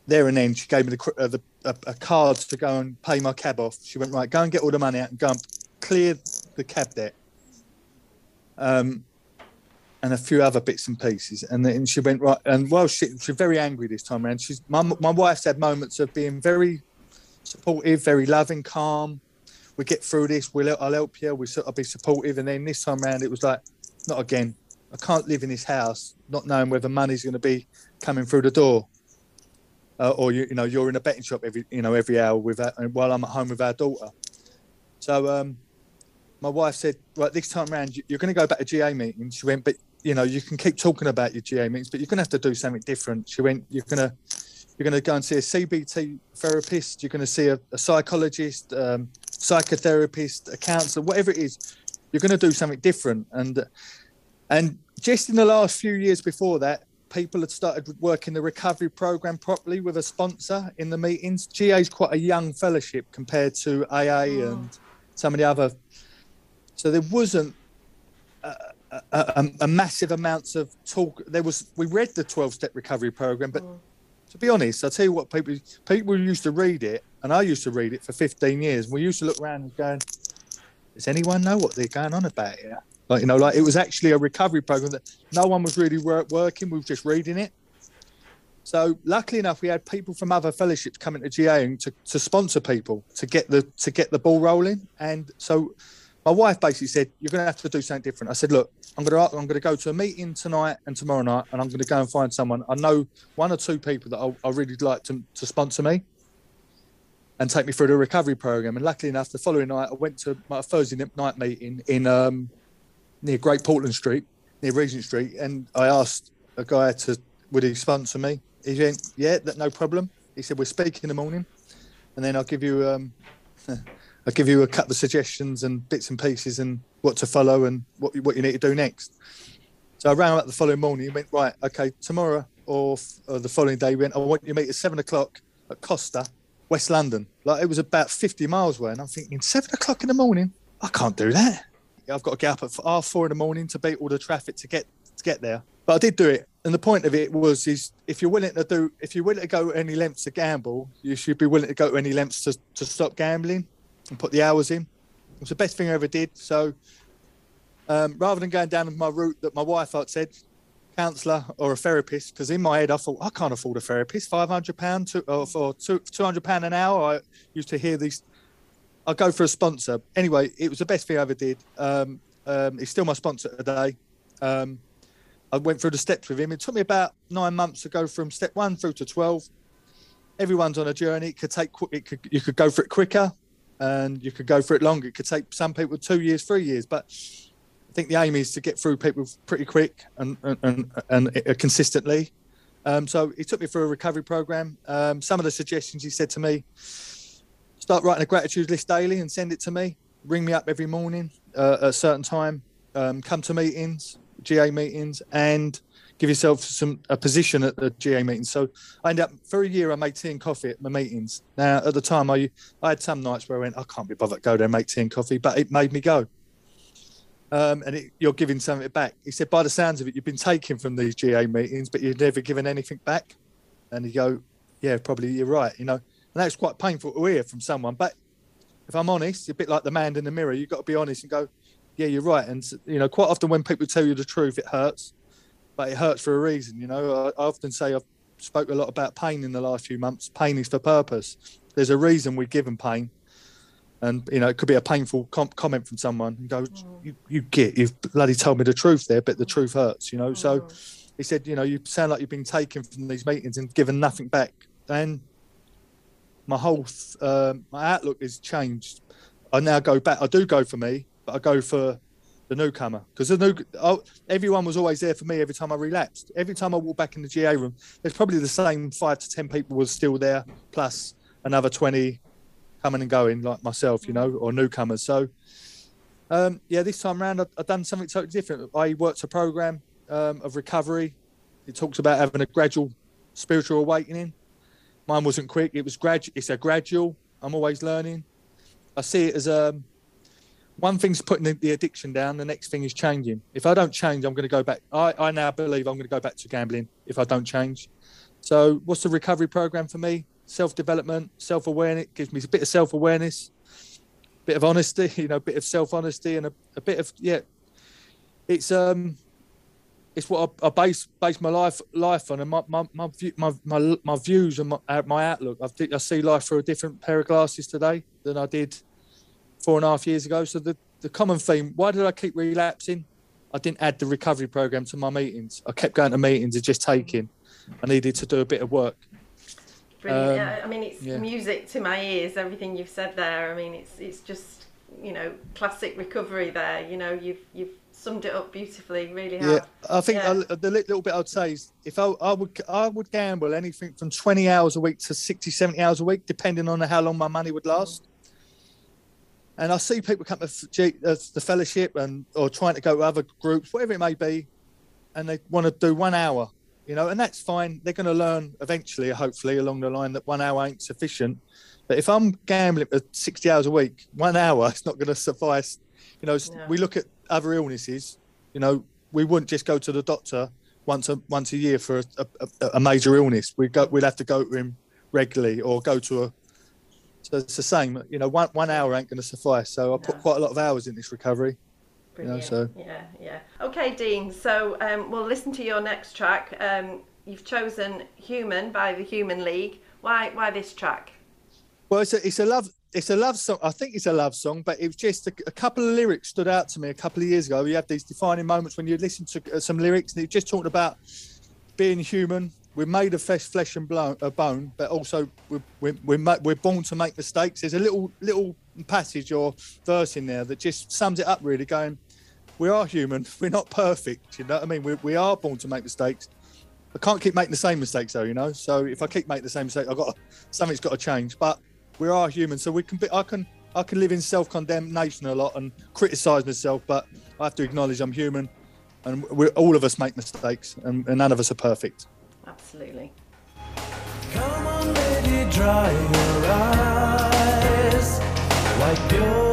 there and then she gave me the, uh, the a, a card to go and pay my cab off. She went right, go and get all the money out and go and clear the cab debt. Um, and a few other bits and pieces. And then she went right, and well, she, she's very angry this time around. She's my my wife's had moments of being very supportive, very loving, calm. We get through this. We'll I'll help you. We I'll be supportive. And then this time around, it was like, not again. I can't live in this house not knowing whether money's going to be coming through the door. Uh, or you, you know, you're in a betting shop every, you know, every hour with our, while I'm at home with our daughter. So, um, my wife said, right, this time around, you- you're going to go back to GA meetings. She went, but you know, you can keep talking about your GA meetings, but you're going to have to do something different. She went, you're going to, you're going to go and see a CBT therapist. You're going to see a, a psychologist, um, psychotherapist, a counsellor, whatever it is. You're going to do something different. And, and just in the last few years before that, people had started working the recovery program properly with a sponsor in the meetings. GA is quite a young fellowship compared to AA oh. and some of the other. So there wasn't a, a, a, a massive amounts of talk. There was we read the twelve step recovery program, but mm. To be honest, I tell you what, people people used to read it, and I used to read it for fifteen years. And we used to look around and going, "Does anyone know what they're going on about here?" Like you know, like it was actually a recovery program that no one was really wor- working. We were just reading it. So luckily enough, we had people from other fellowships coming to GA and to, to sponsor people to get the to get the ball rolling. And so my wife basically said, "You're going to have to do something different." I said, "Look, I'm going to I'm going to go to a meeting tonight and tomorrow night, and I'm going to go and find someone. I know one or two people that I, I really like to to sponsor me." And take me through the recovery program. And luckily enough, the following night, I went to my Thursday night meeting in um, near Great Portland Street, near Regent Street, and I asked a guy to would he sponsor me. He went, "Yeah, that no problem." He said, "We'll speak in the morning, and then I'll give you um, I'll give you a couple of suggestions and bits and pieces and what to follow and what you- what you need to do next." So I rang up the following morning. He went, "Right, okay, tomorrow or, f- or the following day, went, I want you to meet at seven o'clock at Costa, West London. Like it was about fifty miles away, and I'm thinking, seven o'clock in the morning, I can't do that." I've got to get up at half four in the morning to beat all the traffic to get to get there. But I did do it, and the point of it was is if you're willing to do, if you're willing to go any lengths to gamble, you should be willing to go any lengths to, to stop gambling and put the hours in. It was the best thing I ever did. So um, rather than going down my route that my wife had said, counsellor or a therapist, because in my head I thought I can't afford a therapist. Five hundred pound to or for two hundred pound an hour. I used to hear these I'll go for a sponsor. Anyway, it was the best thing I ever did. Um, Um, he's still my sponsor today. Um, I went through the steps with him. It took me about nine months to go from step one through to twelve. Everyone's on a journey. It could take. It could. You could go for it quicker, and you could go for it longer. It could take some people two years, three years. But I think the aim is to get through people pretty quick and and and, and consistently. Um, so he took me through a recovery program. Um, some of the suggestions he said to me: start writing a gratitude list daily and send it to me. Ring me up every morning uh, at a certain time. Um, come to meetings, GA meetings, and give yourself some a position at the GA meetings. So I end up for a year. I made tea and coffee at my meetings. Now at the time, I I had some nights where I went, I can't be bothered to go there and make tea and coffee, but it made me go. Um, and it, you're giving something back. He said, by the sounds of it, you've been taken from these GA meetings, but you've never given anything back. And you go, yeah, probably you're right. You know, and that's quite painful to hear from someone. But if I'm honest, a bit like the man in the mirror, you've got to be honest and go, yeah, you're right. And you know, quite often when people tell you the truth, it hurts, but it hurts for a reason. You know, I, often say I've spoke a lot about pain in the last few months. Pain is for purpose. There's a reason we're given pain, and you know, it could be a painful com- comment from someone. And go, you, mm. you get, you've bloody told me the truth there, but the mm. truth hurts. You know, so mm. he said, you know, you sound like you've been taken from these meetings and given nothing back. And my whole th- um my outlook has changed. I now go back. I do go for me, but I go for the newcomer because the new oh, everyone was always there for me every time I relapsed. Every time I walked back in the GA room, there's probably the same five to ten people was still there, plus another twenty coming and going like myself, you know, or newcomers. So um, yeah, this time around I, I've done something totally different. I worked a program um, of recovery. It talks about having a gradual spiritual awakening. Mine wasn't quick. It was grad. It's a gradual. I'm always learning. I see it as um, one thing's putting the, addiction down. The next thing is changing. If I don't change, I'm going to go back. I, I now believe I'm going to go back to gambling if I don't change. So, what's the recovery program for me? Self development, self awareness. Gives me a bit of self awareness, bit of honesty. You know, bit of self honesty, and a, a bit of yeah. It's um, it's what I, base base my life life on, and my my my, view, my, my, my views and my, my outlook. I I see life through a different pair of glasses today than I did four and a half years ago. So the the common theme: why did I keep relapsing? I didn't add the recovery program to my meetings. I kept going to meetings and just taking. I needed to do a bit of work. Brilliant. Um, I mean, it's yeah. music to my ears. Everything you've said there. I mean, it's it's just you know classic recovery there. You know, you've you've summed it up beautifully. Really have. Yeah, I think Yeah. I- the li- little bit I'd say is if I, I would I would gamble anything from 20 hours a week to 60, 70 hours a week, depending on how long my money would last. And I see people come to G- uh, the fellowship and or trying to go to other groups, whatever it may be, and they want to do one hour, you know, and that's fine. They're going to learn eventually, hopefully, along the line that one hour ain't sufficient. But if I'm gambling for 60 hours a week, one hour is not going to suffice. You know, No. we look at other illnesses. You know, we wouldn't just go to the doctor once a once a year for a, a, a- a major illness. We go, we'd have to go to him regularly or go to a. So it's the same. You know, one one hour ain't going to suffice. So I put No. quite a lot of hours in this recovery. you know, Brilliant. so- Yeah, yeah. Okay, Dean. So um, we'll listen to your next track. Um, you've chosen "Human" by the Human League. Why? Why this track? Well, it's a, it's a love it's a love song. I think it's a love song, but it was just a, a couple of lyrics stood out to me a couple of years ago. You have these defining moments when you listen to uh, some lyrics, and it just talked about being human. We're made of flesh, flesh and blo- uh, bone, but also we're we're, we're, we're born to make mistakes. There's a little little passage or verse in there that just sums it up. Really, going, we are human. We're not perfect. You know what I mean? We we are born to make mistakes. I can't keep making the same mistakes though, you know. So if I keep making the same mistake, I've got to, something's got to change. But we are human, so we can be. I can I can live in self condemnation a lot and criticize myself, but I have to acknowledge I'm human, and we all of us make mistakes, and, and none of us are perfect. Absolutely. Come on, lady, dry your eyes, wipe your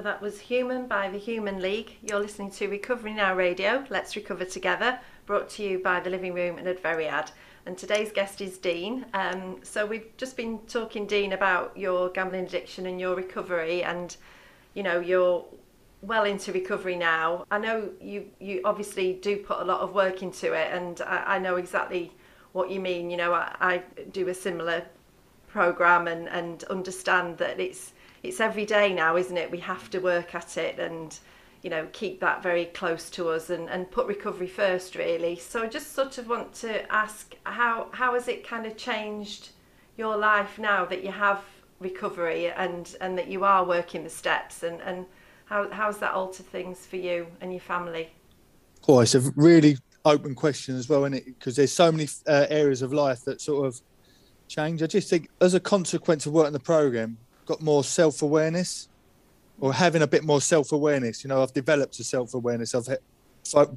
So that was Human by the Human League. You're listening to Recovery Now Radio. Let's recover together. Brought to you by the Living Room and Adferiad. And today's guest is Dean. Um, so we've just been talking, Dean, about your gambling addiction and your recovery, and you know you're well into recovery now. I know you you obviously do put a lot of work into it, and I, I know exactly what you mean. You know, I, I do a similar program and and understand that it's it's every day now isn't it we have to work at it and you know keep that very close to us and and put recovery first really so i just sort of want to ask how how has it kind of changed your life now that you have recovery and and that you are working the steps and and how how's that altered things for you and your family Oh, it's a really open question as well, isn't it? Because there's so many uh, areas of life that sort of change. I just think, as a consequence of working the program, got more self awareness, or having a bit more self awareness. You know, I've developed a self awareness. I've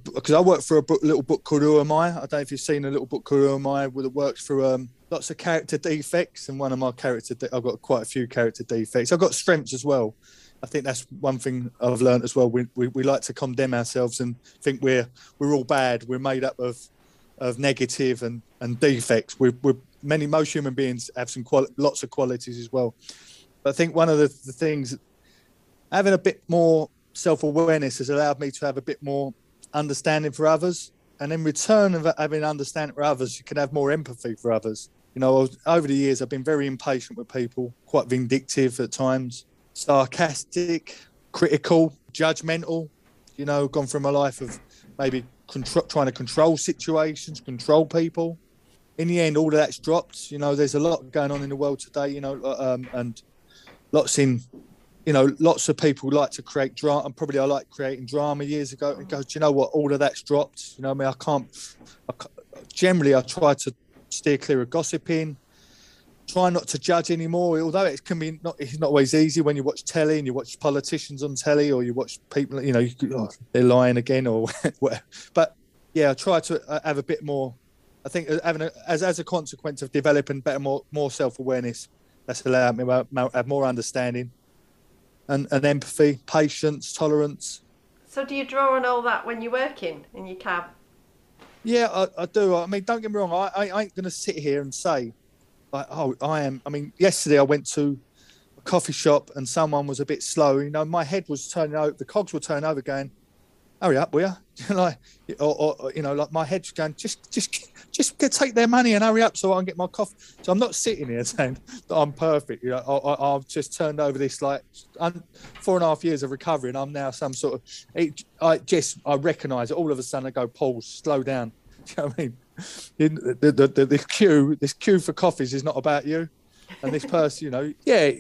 because I work for a book, little book called Who Am I. I don't know if you've seen a little book called Who Am I, where it works through um, lots of character defects, and one of my character, de- I've got quite a few character defects. I've got strengths as well. I think that's one thing I've learned as well. We, we, we like to condemn ourselves and think we're we're all bad. We're made up of of negative and, and defects. We're, we're many most human beings have some quali- lots of qualities as well. But I think one of the, the things having a bit more self awareness has allowed me to have a bit more understanding for others, and in return of having understanding for others, you can have more empathy for others. You know, over the years, I've been very impatient with people, quite vindictive at times, sarcastic, critical, judgmental. You know, gone from a life of maybe contro- trying to control situations, control people. In the end, all of that's dropped. You know, there's a lot going on in the world today. You know, um, and lots in you know, lots of people like to create drama, and probably I like creating drama years ago. And go, do you know what? All of that's dropped. You know, I mean, I can't. I, generally, I try to steer clear of gossiping. Try not to judge anymore. Although it can be not, it's not always easy when you watch telly and you watch politicians on telly, or you watch people. You know, you, oh, they're lying again, or whatever. But yeah, I try to uh, have a bit more. I think uh, having a, as as a consequence of developing better, more more self awareness, that's allowed me to have more understanding and, and empathy, patience, tolerance. so do you draw on all that when you're working in your cab Yeah, I, I do. I mean, don't get me wrong. I, I ain't going to sit here and say, like, oh, I am. I mean, yesterday I went to a coffee shop and someone was a bit slow, you know, my head was turning over, the cogs were turning over, going, "Hurry up, will you?" like, or, or, you know, like my head's going, "Just, just, just take their money and hurry up so I can get my coffee." So I'm not sitting here saying that I'm perfect. You know, I, I've just turned over this like un, four and a half years of recovery, and I'm now some sort of. It, I just, I recognise it. All of a sudden, I go, "Paul, slow down." Do you know I mean? In the, the, the, the queue, this queue for coffees is not about you and this person, you know, yeah,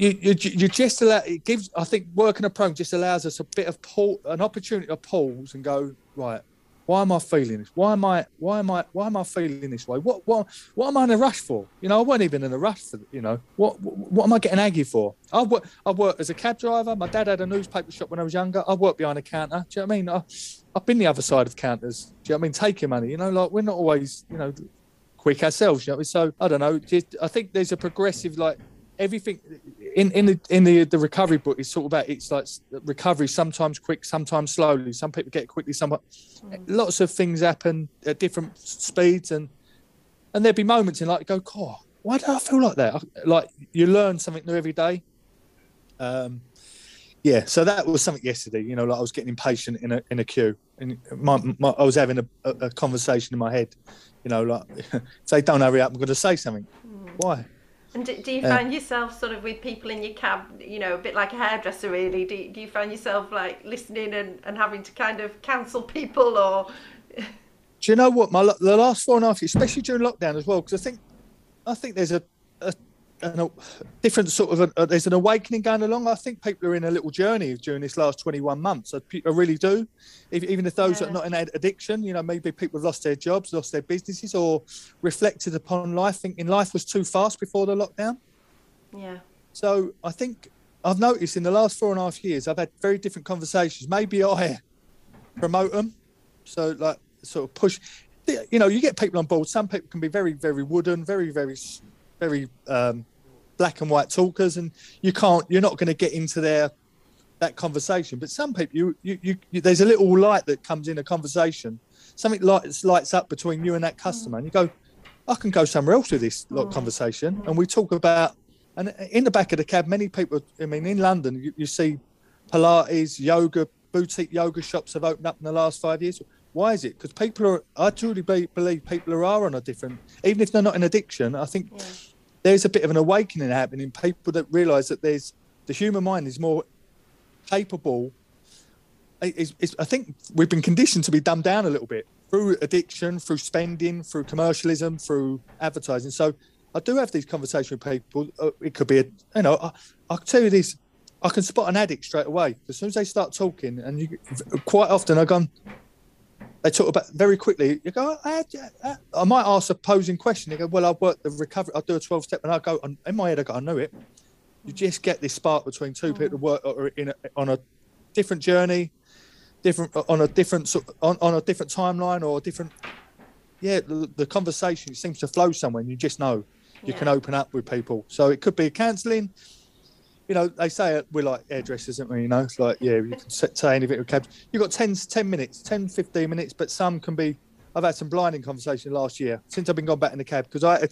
you, you, you just allow it gives. I think working a program just allows us a bit of pause, an opportunity to pause and go right. Why am I feeling this? Why am I? Why am I? Why am I feeling this way? What? What? What am I in a rush for? You know, I wasn't even in a rush for. You know, what? What, what am I getting aggy for? I work. I worked as a cab driver. My dad had a newspaper shop when I was younger. I worked behind a counter. Do you know what I mean? I, I've been the other side of counters. Do you know what I mean? Taking money. You know, like we're not always. You know, quick ourselves. You know, so I don't know. Just, I think there's a progressive like everything in in the in the the recovery book is sort of about it's like recovery sometimes quick, sometimes slowly. Some people get quickly, some lots of things happen at different speeds, and and there'd be moments in like go, God, why do I feel like that? Like you learn something new every day. Um, yeah, so that was something yesterday. You know, like I was getting impatient in a in a queue, and my, my, I was having a, a, a conversation in my head. You know, like if they don't hurry up, I'm going to say something. Why? And do, do you Uh, find yourself sort of with people in your cab, you know, a bit like a hairdresser really? Do, do you find yourself like listening and, and having to kind of cancel people or. Do you know what? My the last four and a half years, especially during lockdown as well, because I think I think there's a, a, a different sort of a, there's an awakening going along. I think people are in a little journey during this last 21 months. I, I really do. If, even if those that are not in addiction, you know, maybe people have lost their jobs, lost their businesses, or reflected upon life, thinking life was too fast before the lockdown. Yeah. So I think I've noticed in the last four and a half years, I've had very different conversations. Maybe I promote them. So like sort of push, you know, you get people on board. Some people can be very, very wooden, very, very, very um, black and white talkers, and you can't, you're not going to get into their that conversation. But some people, you, you, you, you, there's a little light that comes in a conversation. Something lights lights up between you and that customer, and you go, I can go somewhere else with this like, conversation, and we talk about. And in the back of the cab, many people. I mean, in London, you, you see Pilates, yoga, boutique yoga shops have opened up in the last five years. Why is it? Because people are. I truly be, believe people are on a different. Even if they're not in addiction, I think Yeah. There's a bit of an awakening happening. People that realise that there's the human mind is more capable. Is, is, I think we've been conditioned to be dumbed down a little bit through addiction, through spending, through commercialism, through advertising. So I do have these conversations with people. Uh, It could be, a, you know, I, I'll tell you this. I can spot an addict straight away as soon as they start talking, and you quite often I go, they talk about very quickly. You go, "Ah, yeah, ah." I might ask a posing question. They go, well, I work the recovery. I do a twelve step, and I go in my head. I go, I know it. You just get this spark between two people that work in a, on a different journey, different on a different on, on a different timeline or a different. Yeah, the, the conversation seems to flow somewhere, and you just know you can open up with people. So it could be counselling. You know, they say it, we're like hairdressers, aren't we? You know, it's like, yeah, you can say anything with cabs. You've got 10, 10 minutes, 10, 15 minutes, but some can be. I've had some blinding conversation last year since I've been gone back in the cab because I,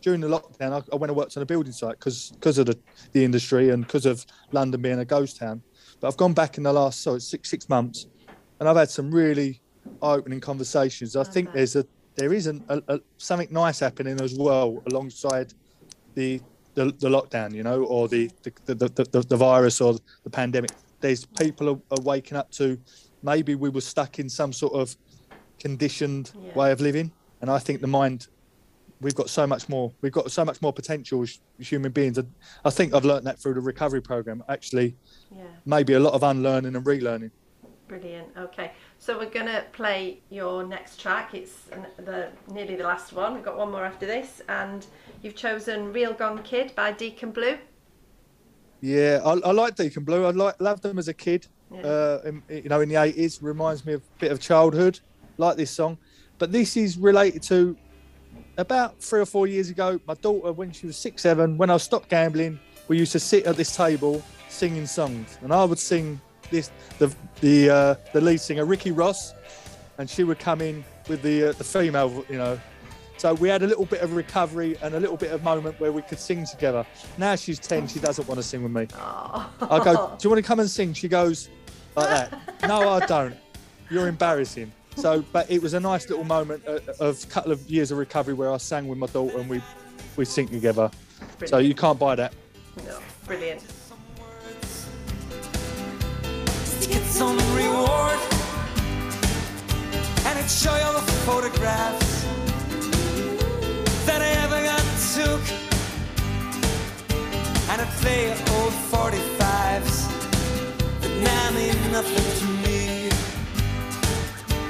during the lockdown, I, I went and worked on a building site because because of the, the industry and because of London being a ghost town. But I've gone back in the last so it's six six months, and I've had some really eye-opening conversations. I oh, think there's a there is an, a, a, something nice happening as well alongside the the, the lockdown, you know, or the the, the, the, the the virus or the pandemic. There's people are, are waking up to maybe we were stuck in some sort of conditioned Yeah. way of living, and I think the mind we've got so much more we've got so much more potential as human beings and i think i've learned that through the recovery program actually Yeah. maybe a lot of unlearning and relearning Brilliant. Okay, so we're gonna play your next track. It's the nearly the last one. We've got one more after this, and you've chosen "Real Gone Kid" by Deacon Blue. yeah i, I like deacon blue i like loved them as a kid Yeah. uh in, you know in the 80s reminds me of a bit of childhood like this song but this is related to about three or four years ago my daughter when she was six seven when i stopped gambling we used to sit at this table singing songs and i would sing this the the uh, the lead singer ricky ross and she would come in with the uh, the female you know So we had a little bit of recovery and a little bit of moment where we could sing together. Now she's 10, she doesn't want to sing with me. Oh. I go, Do you want to come and sing? She goes, like that. No, I don't. You're embarrassing. So, but it was a nice little moment uh, of a couple of years of recovery where I sang with my daughter and we we sing together. So you can't buy that. No, brilliant. Some reward. And it show you all the photographs that I ever got took. And I play old 45s that now mean nothing to me.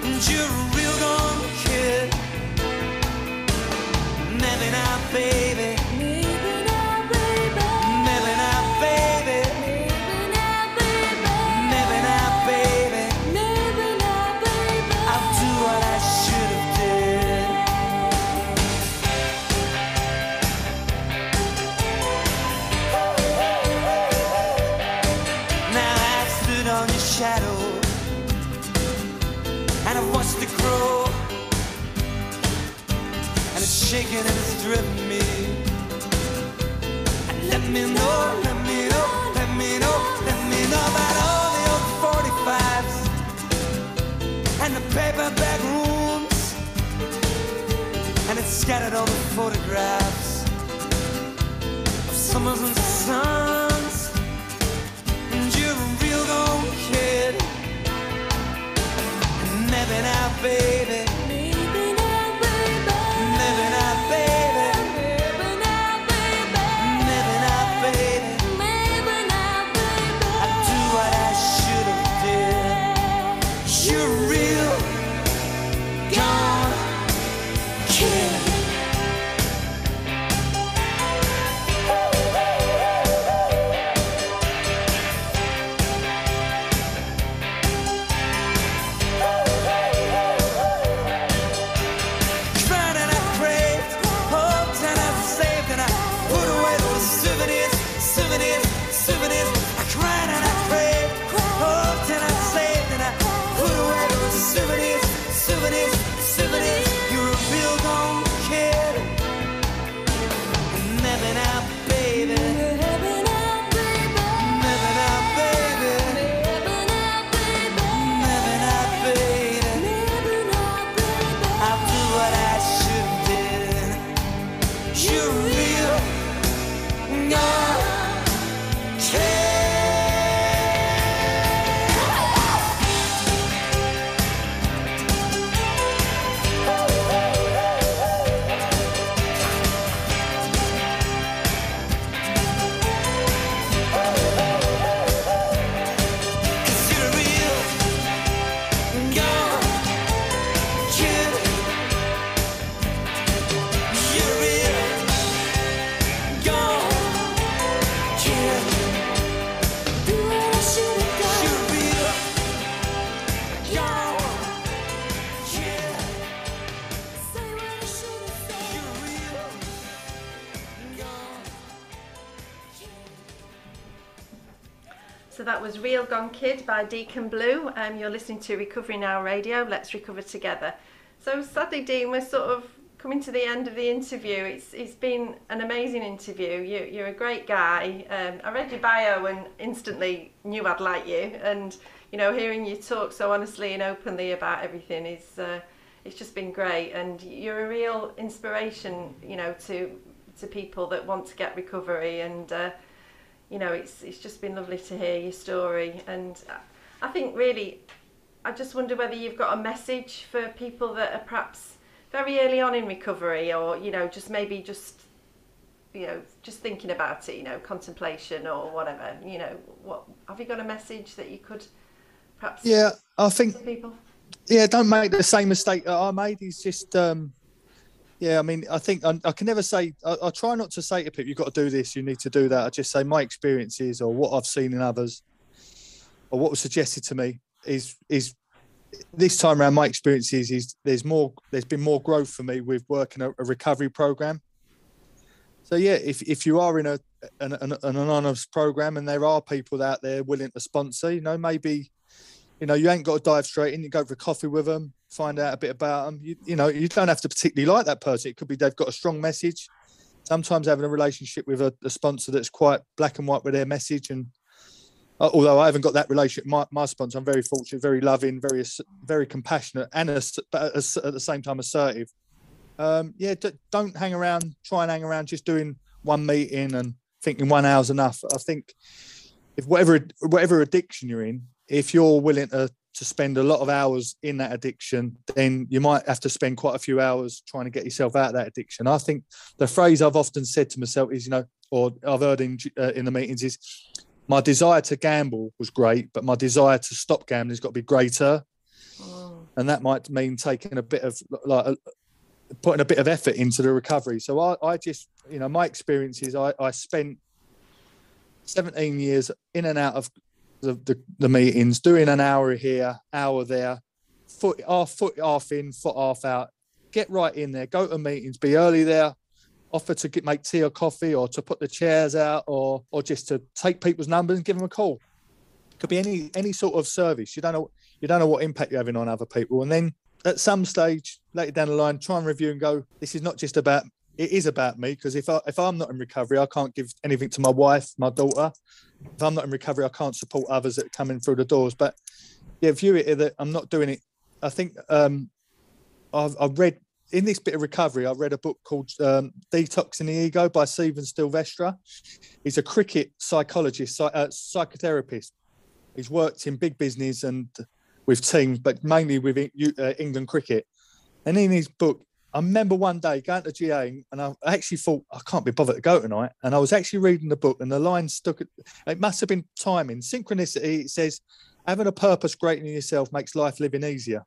And you're a real gone kid. Maybe not, baby. Scattered all the photographs of summers and suns. And you're a real gone kid, and maybe now, baby, Kid by Deacon Blue. Um, you're listening to Recovery Now Radio. Let's recover together. So sadly, Dean, we're sort of coming to the end of the interview. It's it's been an amazing interview. You, you're a great guy. Um, I read your bio and instantly knew I'd like you. And you know, hearing you talk so honestly and openly about everything is uh, it's just been great. And you're a real inspiration, you know, to to people that want to get recovery and. Uh, you know, it's it's just been lovely to hear your story, and I think really, I just wonder whether you've got a message for people that are perhaps very early on in recovery, or you know, just maybe just you know, just thinking about it, you know, contemplation or whatever. You know, what have you got a message that you could perhaps Yeah, I think people? yeah, don't make the same mistake that I made. He's just, um, yeah, I mean, I think I, I can never say, I, I try not to say to people, you've got to do this, you need to do that. I just say my experiences or what I've seen in others or what was suggested to me is, is this time around, my experiences is there's more, there's been more growth for me with working a, a recovery program. So yeah, if, if you are in a an, an, an anonymous program and there are people out there willing to sponsor, you know, maybe You know, you ain't got to dive straight in. You go for coffee with them, find out a bit about them. You, you know, you don't have to particularly like that person. It could be they've got a strong message. Sometimes having a relationship with a, a sponsor that's quite black and white with their message, and uh, although I haven't got that relationship, my, my sponsor, I'm very fortunate, very loving, very very compassionate, and but at the same time assertive. Um, yeah, d- don't hang around, try and hang around just doing one meeting and thinking one hour's enough. I think if whatever whatever addiction you're in, if you're willing to to spend a lot of hours in that addiction, then you might have to spend quite a few hours trying to get yourself out of that addiction. I think the phrase I've often said to myself is, you know, or I've heard in uh, in the meetings is, my desire to gamble was great, but my desire to stop gambling has got to be greater, Mm. and that might mean taking a bit of like a, putting a bit of effort into the recovery. So I, I just, you know, my experience is I, I spent 17 years in and out of the, the, the meetings, doing an hour here, hour there, foot half, foot half in, foot half out. Get right in there, go to meetings, be early there, offer to get, make tea or coffee or to put the chairs out or or just to take people's numbers and give them a call. Could be any any sort of service. You don't know you don't know what impact you're having on other people. And then at some stage later down the line, try and review and go, this is not just about it is about me because if I if I'm not in recovery, I can't give anything to my wife, my daughter. If I'm not in recovery, I can't support others that are coming through the doors. But yeah, view it that I'm not doing it. I think um, I've, I've read in this bit of recovery. I read a book called um, "Detoxing the Ego" by Stephen Sylvester. He's a cricket psychologist, psy- uh, psychotherapist. He's worked in big business and with teams, but mainly with uh, England cricket. And in his book, I remember one day going to GA and I actually thought, I can't be bothered to go tonight. And I was actually reading the book and the line stuck. At, it must have been timing, synchronicity. It says, having a purpose greater than yourself makes life living easier.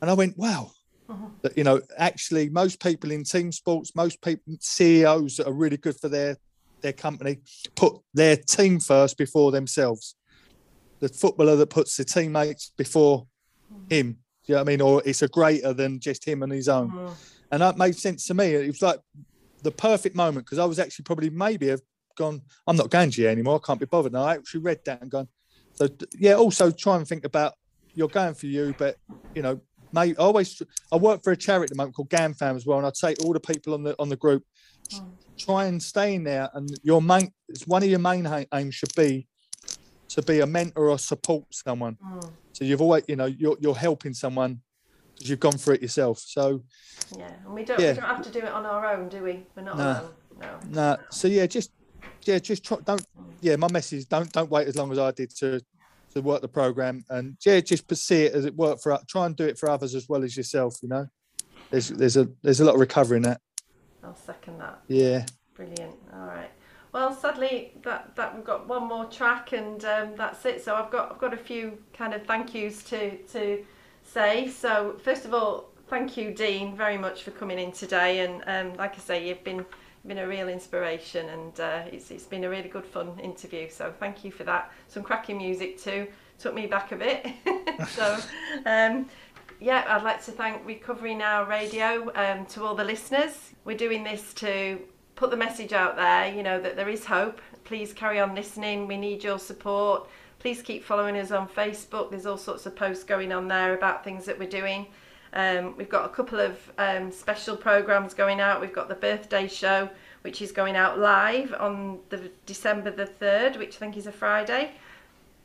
And I went, wow. Uh-huh. That, you know, actually, most people in team sports, most people, CEOs that are really good for their their company, put their team first before themselves. The footballer that puts the teammates before mm-hmm. him, you know what I mean? Or it's a greater than just him and his own. Mm. And that made sense to me. It was like the perfect moment because I was actually probably maybe have gone, I'm not going GA anymore. I can't be bothered. And I actually read that and gone, so yeah, also try and think about you're going for you, but you know, mate, I always I work for a charity at the moment called GAMFAM as well, and I'd say all the people on the on the group, try and stay in there. And your main, it's one of your main aims should be to be a mentor or support someone. Mm. So you've always, you know, you're you're helping someone because you've gone through it yourself. So Yeah, and we don't, Yeah. we don't have to do it on our own, do we? We're not No. alone. No. nah, so yeah, just yeah, just try, don't yeah. My message: is don't don't wait as long as I did to to work the program, and yeah, just see it as it worked for. Try and do it for others as well as yourself. You know, there's there's a there's a lot of recovery in that. I'll second that. Yeah. Brilliant. All right. Well, sadly, that, that we've got one more track, and um, that's it. So I've got I've got a few kind of thank yous to to say. So first of all, thank you, Dean, very much for coming in today. And um, like I say, you've been been a real inspiration, and uh, it's it's been a really good fun interview. So thank you for that. Some cracking music too. Took me back a bit. so. Um, yeah, I'd like to thank Recovery Now Radio um, to all the listeners. We're doing this to put the message out there, you know, that there is hope. Please carry on listening. We need your support. Please keep following us on Facebook. There's all sorts of posts going on there about things that we're doing. Um, we've got a couple of um, special programs going out. We've got the birthday show, which is going out live on the December the 3rd, which I think is a Friday.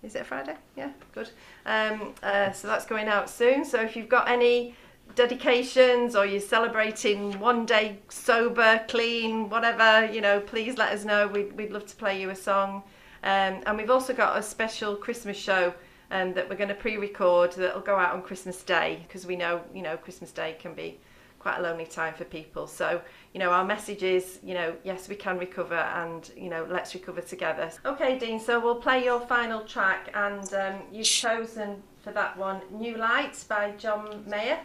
Is it a Friday? Yeah, good. Um, uh, so that's going out soon. So if you've got any dedications or you're celebrating one day sober, clean, whatever, you know, please let us know. We'd, we'd love to play you a song. Um, and we've also got a special Christmas show um, that we're going to pre-record that'll go out on Christmas Day because we know, you know, Christmas Day can be quite a lonely time for people. So, you know, our message is, you know, yes, we can recover and, you know, let's recover together. Okay, Dean, so we'll play your final track and um, you've chosen for that one New Lights by John Mayer.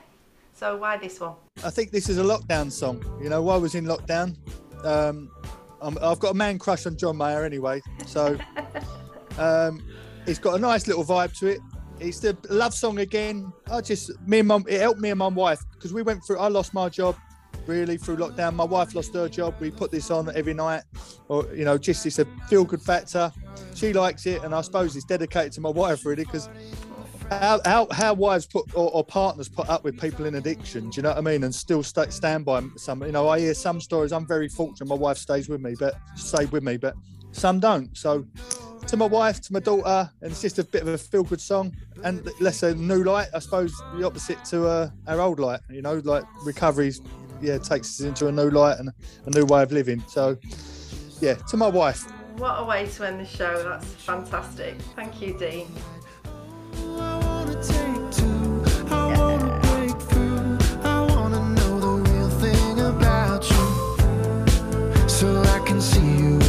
So why this one? I think this is a lockdown song. You know, while I was in lockdown, um, I'm, I've got a man crush on John Mayer anyway. So um, it's got a nice little vibe to it. It's the love song again. I just, me and mum, it helped me and my wife because we went through, I lost my job really through lockdown. My wife lost her job. We put this on every night, or, you know, just it's a feel good factor. She likes it, and I suppose it's dedicated to my wife really because how, how, how wives put or, or partners put up with people in addiction. Do you know what I mean? And still sta stand by some. You know, I hear some stories. I'm very fortunate. My wife stays with me, but stayed with me, but some don't. So, to my wife, to my daughter, and it's just a bit of a feel good song. And let's say new light, I suppose the opposite to uh, our old light. You know, like recoveries, yeah, takes us into a new light and a new way of living. So, yeah, to my wife. What a way to end the show. That's fantastic. Thank you, Dean so I can see you